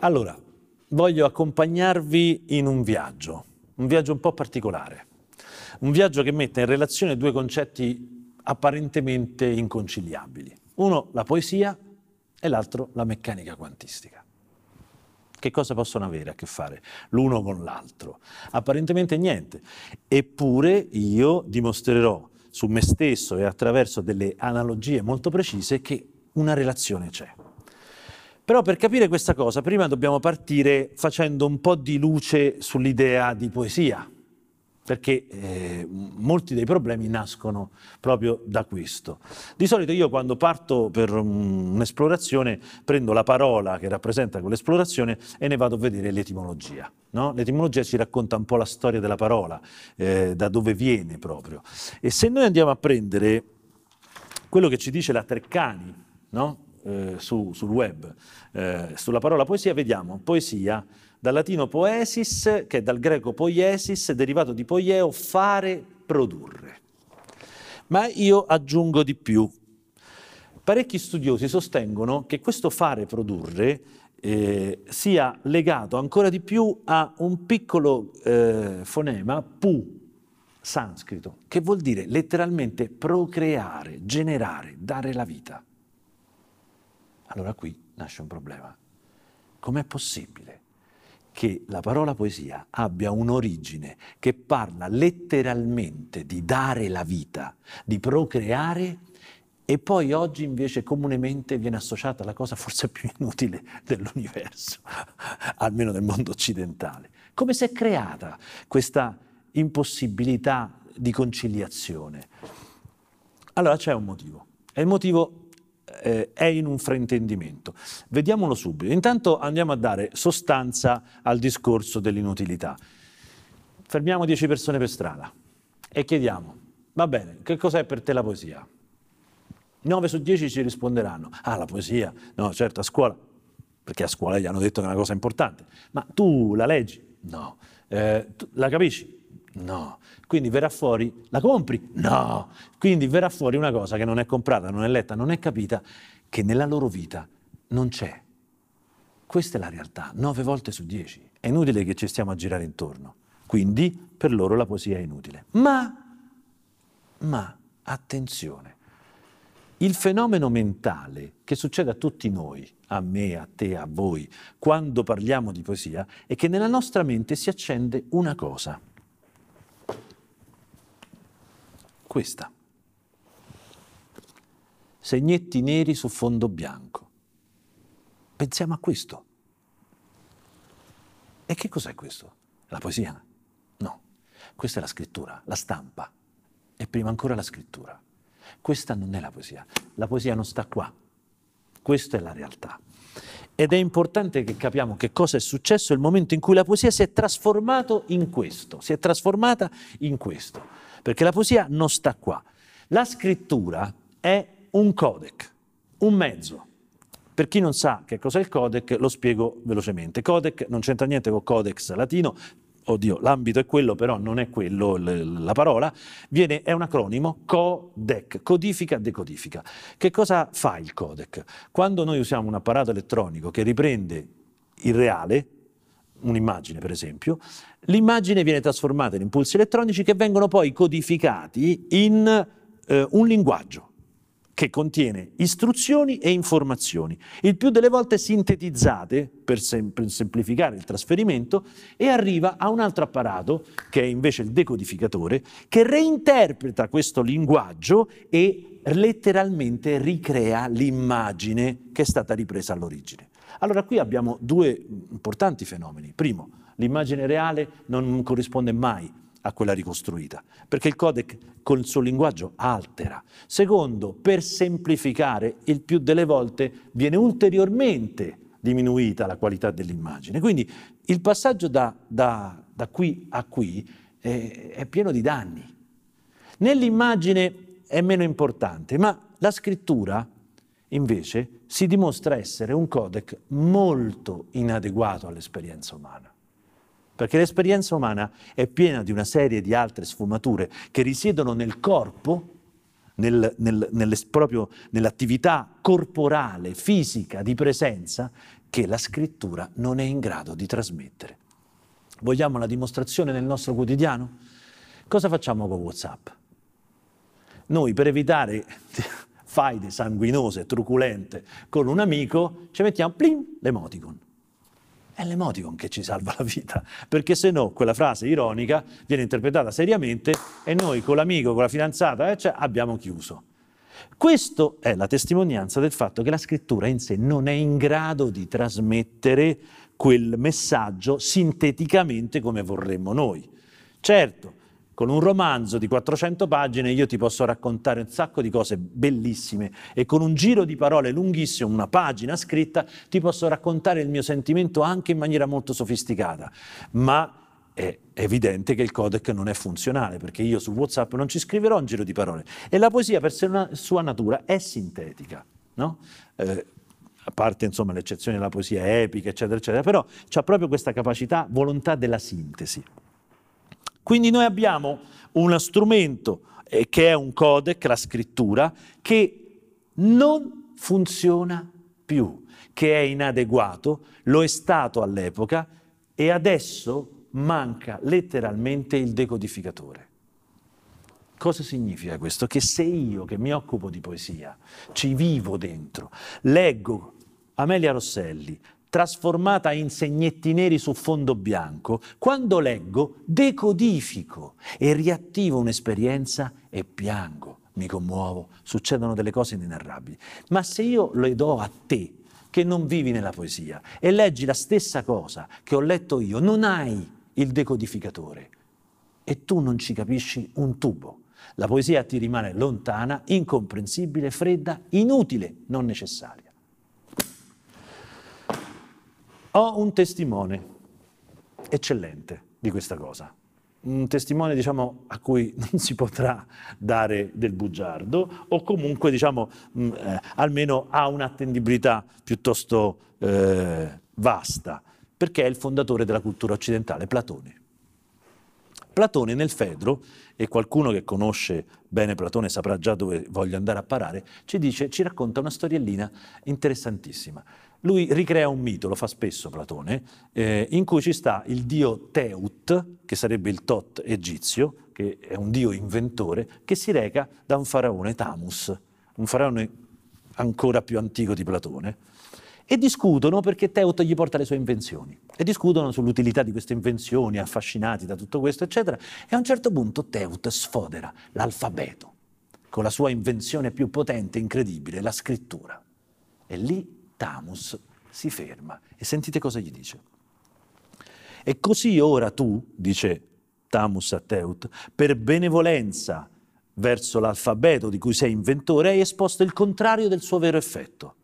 Allora, voglio accompagnarvi in un viaggio, un viaggio un po' particolare, un viaggio che mette in relazione due concetti apparentemente inconciliabili. Uno la poesia e l'altro la meccanica quantistica. Che cosa possono avere a che fare l'uno con l'altro? Apparentemente niente. Eppure io dimostrerò su me stesso e attraverso delle analogie molto precise che una relazione c'è. Però per capire questa cosa prima dobbiamo partire facendo un po' di luce sull'idea di poesia, perché eh, molti dei problemi nascono proprio da questo. Di solito io quando parto per un'esplorazione prendo la parola che rappresenta quell'esplorazione e ne vado a vedere l'etimologia. No? L'etimologia ci racconta un po' la storia della parola, eh, da dove viene proprio. E se noi andiamo a prendere quello che ci dice la Treccani, no? Eh, su, sul web, eh, sulla parola poesia, vediamo poesia dal latino poesis, che è dal greco poiesis, derivato di poieo, fare, produrre. Ma io aggiungo di più. Parecchi studiosi sostengono che questo fare, produrre, eh, sia legato ancora di più a un piccolo eh, fonema, pu, sanscrito, che vuol dire letteralmente procreare, generare, dare la vita. Allora qui nasce un problema. Com'è possibile che la parola poesia abbia un'origine che parla letteralmente di dare la vita, di procreare e poi oggi invece comunemente viene associata alla cosa forse più inutile dell'universo, almeno nel mondo occidentale. Come si è creata questa impossibilità di conciliazione? Allora c'è un motivo. E il motivo eh, è in un fraintendimento. Vediamolo subito. Intanto andiamo a dare sostanza al discorso dell'inutilità. Fermiamo 10 persone per strada e chiediamo, va bene, che cos'è per te la poesia? 9 su 10 ci risponderanno, ah la poesia, no certo a scuola, perché a scuola gli hanno detto che è una cosa importante, ma tu la leggi? No. Eh, la capisci? No. Quindi verrà fuori, la compri? No. Quindi verrà fuori una cosa che non è comprata, non è letta, non è capita, che nella loro vita non c'è. Questa è la realtà, nove volte su dieci. È inutile che ci stiamo a girare intorno. Quindi per loro la poesia è inutile. Ma, ma, attenzione, il fenomeno mentale che succede a tutti noi, a me, a te, a voi, quando parliamo di poesia, è che nella nostra mente si accende una cosa questa. Segnetti neri su fondo bianco. Pensiamo a questo. E che cos'è questo? La poesia? No, questa è la scrittura, la stampa. E prima ancora la scrittura. Questa non è la poesia. La poesia non sta qua. Questa è la realtà. Ed è importante che capiamo che cosa è successo nel momento in cui la poesia si è trasformata in questo, si è trasformata in questo perché la poesia non sta qua. La scrittura è un codec, un mezzo. Per chi non sa che cos'è il codec, lo spiego velocemente. Codec non c'entra niente con codex latino, oddio, l'ambito è quello, però non è quello la parola, viene, è un acronimo, codec, codifica, decodifica. Che cosa fa il codec? Quando noi usiamo un apparato elettronico che riprende il reale, un'immagine per esempio, l'immagine viene trasformata in impulsi elettronici che vengono poi codificati in eh, un linguaggio che contiene istruzioni e informazioni, il più delle volte sintetizzate per, sem- per, semplificare il trasferimento e arriva a un altro apparato, che è invece il decodificatore, che reinterpreta questo linguaggio e letteralmente ricrea l'immagine che è stata ripresa all'origine. Allora qui abbiamo due importanti fenomeni. Primo, l'immagine reale non corrisponde mai a quella ricostruita, perché il codec con il suo linguaggio altera. Secondo, per semplificare, il più delle volte viene ulteriormente diminuita la qualità dell'immagine. Quindi il passaggio da, da, da qui a qui è, è pieno di danni. Nell'immagine è meno importante, ma la scrittura invece si dimostra essere un codec molto inadeguato all'esperienza umana. Perché l'esperienza umana è piena di una serie di altre sfumature che risiedono nel corpo, nel, nel, nelle, proprio nell'attività corporale, fisica, di presenza, che la scrittura non è in grado di trasmettere. Vogliamo la dimostrazione nel nostro quotidiano? Cosa facciamo con WhatsApp? Noi per evitare faide sanguinose, truculente con un amico, ci mettiamo plim, l'emoticon. È l'emoticon che ci salva la vita, perché se no quella frase ironica viene interpretata seriamente e noi con l'amico, con la fidanzata, eh, cioè, abbiamo chiuso. Questa è la testimonianza del fatto che la scrittura in sé non è in grado di trasmettere quel messaggio sinteticamente come vorremmo noi. Certo, con un romanzo di 400 pagine io ti posso raccontare un sacco di cose bellissime e con un giro di parole lunghissimo, una pagina scritta, ti posso raccontare il mio sentimento anche in maniera molto sofisticata. Ma è evidente che il codec non è funzionale, perché io su WhatsApp non ci scriverò un giro di parole. E la poesia, per sua natura, è sintetica, no? eh, a parte insomma l'eccezione della poesia epica, eccetera, eccetera, però ha proprio questa capacità, volontà della sintesi. Quindi noi abbiamo uno strumento eh, che è un codec, la scrittura, che non funziona più, che è inadeguato, lo è stato all'epoca e adesso manca letteralmente il decodificatore. Cosa significa questo? Che se io che mi occupo di poesia, ci vivo dentro, leggo Amelia Rosselli, trasformata in segnetti neri su fondo bianco, quando leggo decodifico e riattivo un'esperienza e piango, mi commuovo, succedono delle cose inenarrabili. Ma se io le do a te, che non vivi nella poesia, e leggi la stessa cosa che ho letto io, non hai il decodificatore e tu non ci capisci un tubo. La poesia ti rimane lontana, incomprensibile, fredda, inutile, non necessaria. Ho un testimone eccellente di questa cosa, un testimone diciamo, a cui non si potrà dare del bugiardo o comunque diciamo, mh, mm, eh, almeno ha un'attendibilità piuttosto eh, vasta, perché è il fondatore della cultura occidentale, Platone. Platone nel Fedro, e qualcuno che conosce bene Platone saprà già dove voglio andare a parare, ci, dice, ci racconta una storiellina interessantissima. Lui ricrea un mito, lo fa spesso Platone, eh, in cui ci sta il dio Teut, che sarebbe il Tot egizio, che è un dio inventore, che si reca da un faraone Tamus, un faraone ancora più antico di Platone, e discutono perché Teut gli porta le sue invenzioni e discutono sull'utilità di queste invenzioni, affascinati da tutto questo, eccetera. E a un certo punto Teut sfodera l'alfabeto con la sua invenzione più potente, incredibile, la scrittura. E lì Tamus si ferma e sentite cosa gli dice. E così ora tu, dice Tamus a Teut, per benevolenza verso l'alfabeto di cui sei inventore, hai esposto il contrario del suo vero effetto,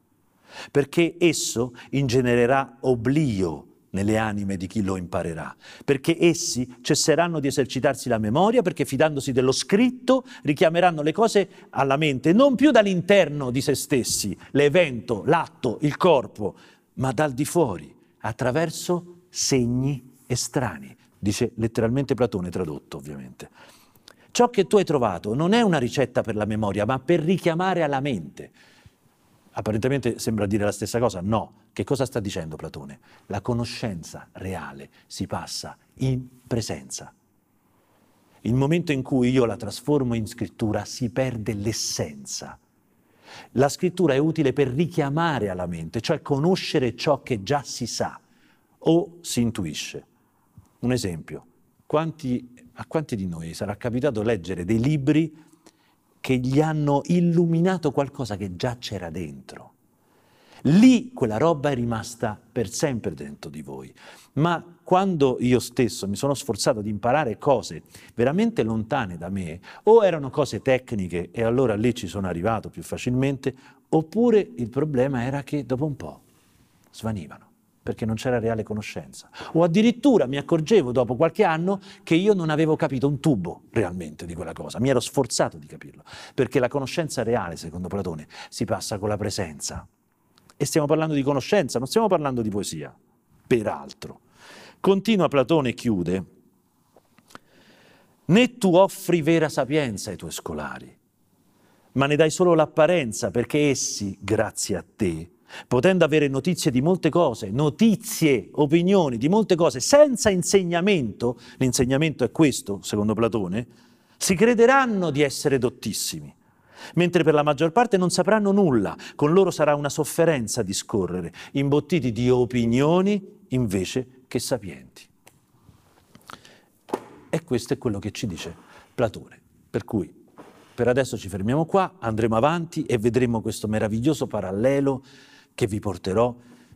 perché esso ingenererà oblio nelle anime di chi lo imparerà, perché essi cesseranno di esercitarsi la memoria, perché fidandosi dello scritto richiameranno le cose alla mente, non più dall'interno di se stessi, l'evento, l'atto, il corpo, ma dal di fuori, attraverso segni estranei, dice letteralmente Platone tradotto ovviamente. Ciò che tu hai trovato non è una ricetta per la memoria, ma per richiamare alla mente. Apparentemente sembra dire la stessa cosa, no. Che cosa sta dicendo Platone? La conoscenza reale si passa in presenza. Il momento in cui io la trasformo in scrittura si perde l'essenza. La scrittura è utile per richiamare alla mente, cioè conoscere ciò che già si sa o si intuisce. Un esempio, quanti, a quanti di noi sarà capitato leggere dei libri che gli hanno illuminato qualcosa che già c'era dentro. Lì quella roba è rimasta per sempre dentro di voi. Ma quando io stesso mi sono sforzato di imparare cose veramente lontane da me, o erano cose tecniche e allora lì ci sono arrivato più facilmente, oppure il problema era che dopo un po' svanivano perché non c'era reale conoscenza. O addirittura mi accorgevo dopo qualche anno che io non avevo capito un tubo realmente di quella cosa, mi ero sforzato di capirlo, perché la conoscenza reale, secondo Platone, si passa con la presenza. E stiamo parlando di conoscenza, non stiamo parlando di poesia, peraltro. Continua Platone e chiude, né tu offri vera sapienza ai tuoi scolari, ma ne dai solo l'apparenza perché essi, grazie a te, potendo avere notizie di molte cose, notizie, opinioni di molte cose, senza insegnamento, l'insegnamento è questo, secondo Platone, si crederanno di essere dottissimi, mentre per la maggior parte non sapranno nulla, con loro sarà una sofferenza discorrere, imbottiti di opinioni invece che sapienti. E questo è quello che ci dice Platone. Per cui per adesso ci fermiamo qua, andremo avanti e vedremo questo meraviglioso parallelo che vi porterò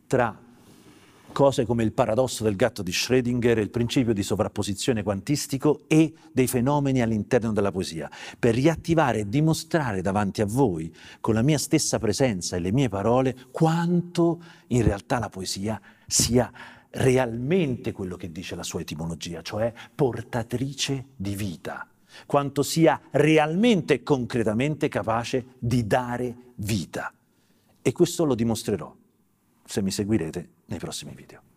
tra cose come il paradosso del gatto di Schrödinger, il principio di sovrapposizione quantistico e dei fenomeni all'interno della poesia, per riattivare e dimostrare davanti a voi, con la mia stessa presenza e le mie parole, quanto in realtà la poesia sia realmente quello che dice la sua etimologia, cioè portatrice di vita, quanto sia realmente e concretamente capace di dare vita. E questo lo dimostrerò se mi seguirete nei prossimi video.